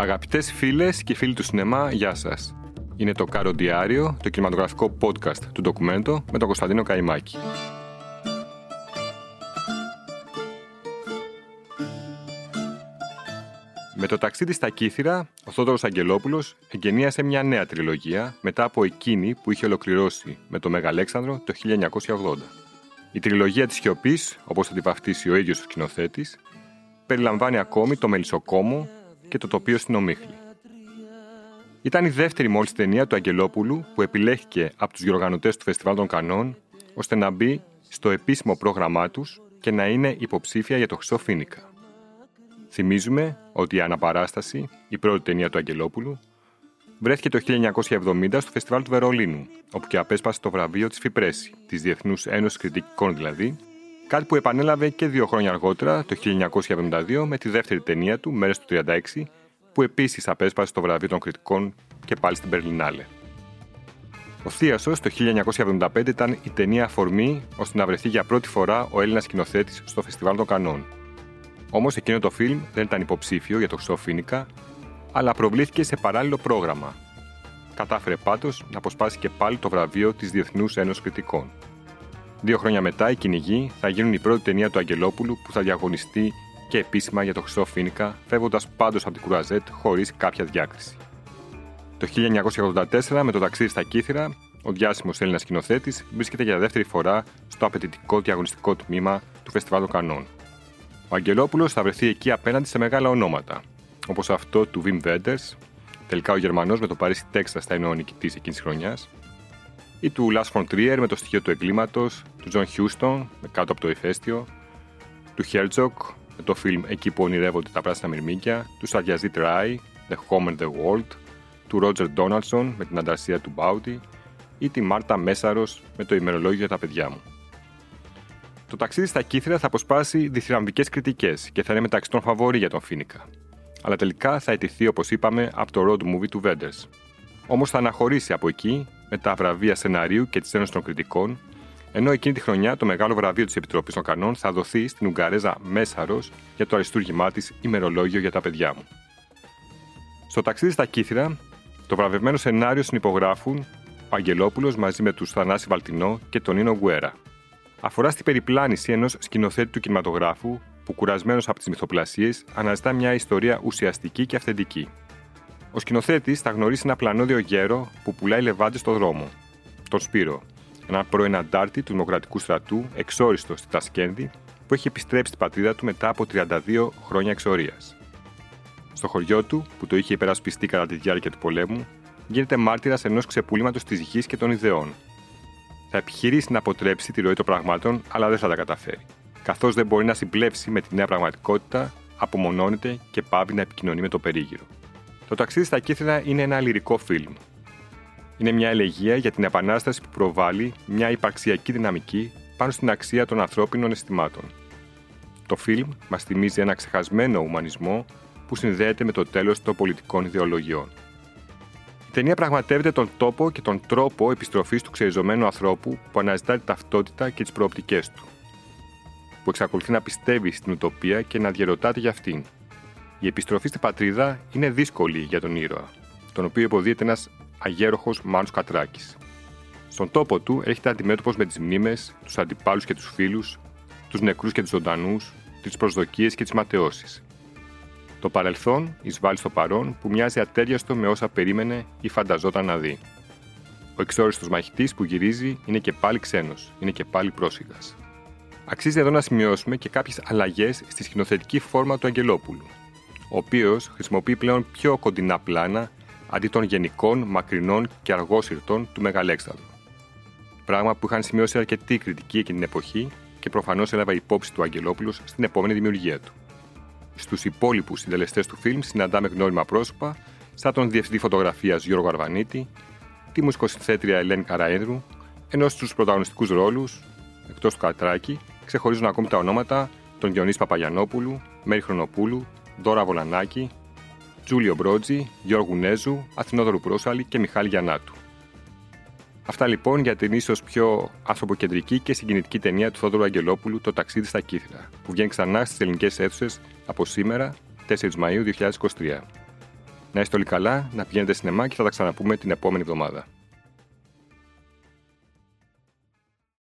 Αγαπητές φίλες και φίλοι του σινεμά, γεια σας. Είναι το Κάρο Διάριο, το κινηματογραφικό podcast του ντοκουμέντο με τον Κωνσταντίνο Καϊμάκη. Με το ταξίδι στα Κύθυρα, ο Θόδωρος Αγγελόπουλος εγκαινίασε μια νέα τριλογία μετά από εκείνη που είχε ολοκληρώσει με το Μεγαλέξανδρο το 1980. Η τριλογία της σιωπής, όπως θα την βαφτίσει ο ίδιος ο σκηνοθέτης, περιλαμβάνει ακόμη το Μελισσοκόμο και το τοπίο στην Ομίχλη. Ήταν η δεύτερη μόλις ταινία του Αγγελόπουλου που επιλέχθηκε από τους διοργανωτές του Φεστιβάλ των Κανών ώστε να μπει στο επίσημο πρόγραμμά τους και να είναι υποψήφια για το Χρυσό Φίνικα. Θυμίζουμε ότι η Αναπαράσταση, η πρώτη ταινία του Αγγελόπουλου, βρέθηκε το 1970 στο Φεστιβάλ του Βερολίνου, όπου και απέσπασε το βραβείο της Φιπρέση, της Διεθνούς Ένωσης Κριτικών δηλαδή, κάτι που επανέλαβε και δύο χρόνια αργότερα, το 1972, με τη δεύτερη ταινία του, Μέρες του 36, που επίσης απέσπασε το βραβείο των κριτικών και πάλι στην Περλινάλε. Ο Θίασο το 1975 ήταν η ταινία αφορμή ώστε να βρεθεί για πρώτη φορά ο Έλληνας σκηνοθέτης στο Φεστιβάλ των Κανών. Όμως εκείνο το φιλμ δεν ήταν υποψήφιο για το Χρυσό Φίνικα, αλλά προβλήθηκε σε παράλληλο πρόγραμμα. Κατάφερε πάντως να αποσπάσει και πάλι το βραβείο της Διεθνούς Ένωσης Κριτικών. Δύο χρόνια μετά, οι κυνηγοί θα γίνουν η πρώτη ταινία του Αγγελόπουλου που θα διαγωνιστεί και επίσημα για το Χρυσό Φίνικα, φεύγοντας πάντως από την Κουραζέτ χωρίς κάποια διάκριση. Το 1984, με το ταξίδι στα Κύθυρα, ο διάσημος Έλληνας σκηνοθέτης βρίσκεται για δεύτερη φορά στο απαιτητικό διαγωνιστικό τμήμα του Φεστιβάλ των Κανών. Ο Αγγελόπουλος θα βρεθεί εκεί απέναντι σε μεγάλα ονόματα, όπως αυτό του Wim Wenders, τελικά ο Γερμανός με το Παρίσι Τέξα θα είναι ο νικητής εκείνης της χρονιάς, ή του Lars von Trier με το στοιχείο του εγκλήματος, του John Huston με κάτω από το ηφαίστειο, του Herzog με το φιλμ Εκεί που ονειρεύονται τα πράσινα μυρμήγκια, του Σαριαζίτ Ράι, The Home and the World, του Roger Donaldson με την ανταρσία του Μπάουτι ή τη Μάρτα Μέσαρος με το ημερολόγιο για τα παιδιά μου. Το ταξίδι στα Κύθρα θα αποσπάσει διθυραμβικές κριτικές και θα είναι μεταξύ των φαβόρη για τον Φίνικα. Αλλά τελικά θα ετηθεί, όπως είπαμε, από το road movie του Wenders. Όμως θα αναχωρήσει από εκεί με τα βραβεία σεναρίου και τη Ένωσης των Κριτικών, ενώ εκείνη τη χρονιά το μεγάλο βραβείο της Επιτροπής των Κανών θα δοθεί στην Ουγγαρέζα Μέσαρος για το αριστούργημά της ημερολόγιο για τα παιδιά μου. Στο ταξίδι στα Κύθρα, το βραβευμένο σενάριο συνυπογράφουν ο Αγγελόπουλος μαζί με τους Θανάση Βαλτινό και τον Νίνο Γκουέρα. Αφορά στην περιπλάνηση ενός σκηνοθέτη του κινηματογράφου που κουρασμένος από τις μυθοπλασίες αναζητά μια ιστορία ουσιαστική και αυθεντική. Ο σκηνοθέτης θα γνωρίσει ένα πλανόδιο γέρο που πουλάει λεβάντες στο δρόμο, τον Σπύρο, έναν πρώην αντάρτη του Δημοκρατικού στρατού, εξόριστο στη Τασκένδη, που έχει επιστρέψει στην πατρίδα του μετά από 32 χρόνια εξορίας. Στο χωριό του, που το είχε υπερασπιστεί κατά τη διάρκεια του πολέμου, γίνεται μάρτυρας ενός ξεπούληματο της γης και των ιδεών. Θα επιχειρήσει να αποτρέψει τη ροή των πραγμάτων, αλλά δεν θα τα καταφέρει. Καθώς δεν μπορεί να συμπλέψει με τη νέα πραγματικότητα, απομονώνεται και πάβει να επικοινωνεί με το περίγυρο. Το ταξίδι στα κύθρα είναι ένα λυρικό φιλμ. Είναι μια ελεγεία για την επανάσταση που προβάλλει μια υπαρξιακή δυναμική πάνω στην αξία των ανθρώπινων αισθημάτων. Το φιλμ μας θυμίζει ένα ξεχασμένο ουμανισμό που συνδέεται με το τέλος των πολιτικών ιδεολογιών. Η ταινία πραγματεύεται τον τόπο και τον τρόπο επιστροφής του ξεριζωμένου ανθρώπου που αναζητά τη ταυτότητα και τις προοπτικές του. Που εξακολουθεί να πιστεύει στην ουτοπία και να διαρωτάται για αυτήν. Η επιστροφή στην πατρίδα είναι δύσκολη για τον ήρωα, τον οποίο υποδίεται ένας αγέροχος Μάνος Κατράκης. Στον τόπο του έρχεται αντιμέτωπος με τις μνήμες, τους αντιπάλους και τους φίλους, τους νεκρούς και τους ζωντανούς, τις προσδοκίες και τις ματαιώσεις. Το παρελθόν εισβάλλει στο παρόν που μοιάζει ατέριαστο με όσα περίμενε ή φανταζόταν να δει. Ο εξόριστος μαχητής που γυρίζει είναι και πάλι ξένος, είναι και πάλι πρόσφυγας. Αξίζει εδώ να σημειώσουμε και κάποιες αλλαγές στη σκηνοθετική φόρμα του Αγγελόπουλου, ο οποίος χρησιμοποιεί πλέον πιο κοντινά πλάνα αντί των γενικών, μακρινών και αργόσυρτων του Μεγαλέξανδρου. Πράγμα που είχαν σημειώσει αρκετή κριτική εκείνη την εποχή και προφανώς έλαβε υπόψη του Αγγελόπουλος στην επόμενη δημιουργία του. Στους υπόλοιπους συντελεστές του φιλμ συναντάμε γνώριμα πρόσωπα, σαν τον διευθυντή φωτογραφίας Γιώργο Αρβανίτη, τη μουσικοσυνθέτρια Ελένη Καραένδρου, ενώ στους πρωταγωνιστικούς ρόλους, εκτός του Κατράκη, ξεχωρίζουν ακόμη τα ονόματα των Διονύσης Παπαγιανόπουλου, Μέρη Χρονοπούλου, Δώρα Βολανάκη, Τζούλιο Μπρότζι, Γιώργου Νέζου, Αθηνόδωρου Πρόσαλη και Μιχάλη Γιαννάτου. Αυτά λοιπόν για την ίσως πιο ανθρωποκεντρική και συγκινητική ταινία του Θόδωρου Αγγελόπουλου, Το ταξίδι στα Κύθρα, που βγαίνει ξανά στις ελληνικές αίθουσες από σήμερα, 4 Μαου 2023. Να είστε όλοι καλά, να πηγαίνετε σινεμά και θα τα ξαναπούμε την επόμενη εβδομάδα.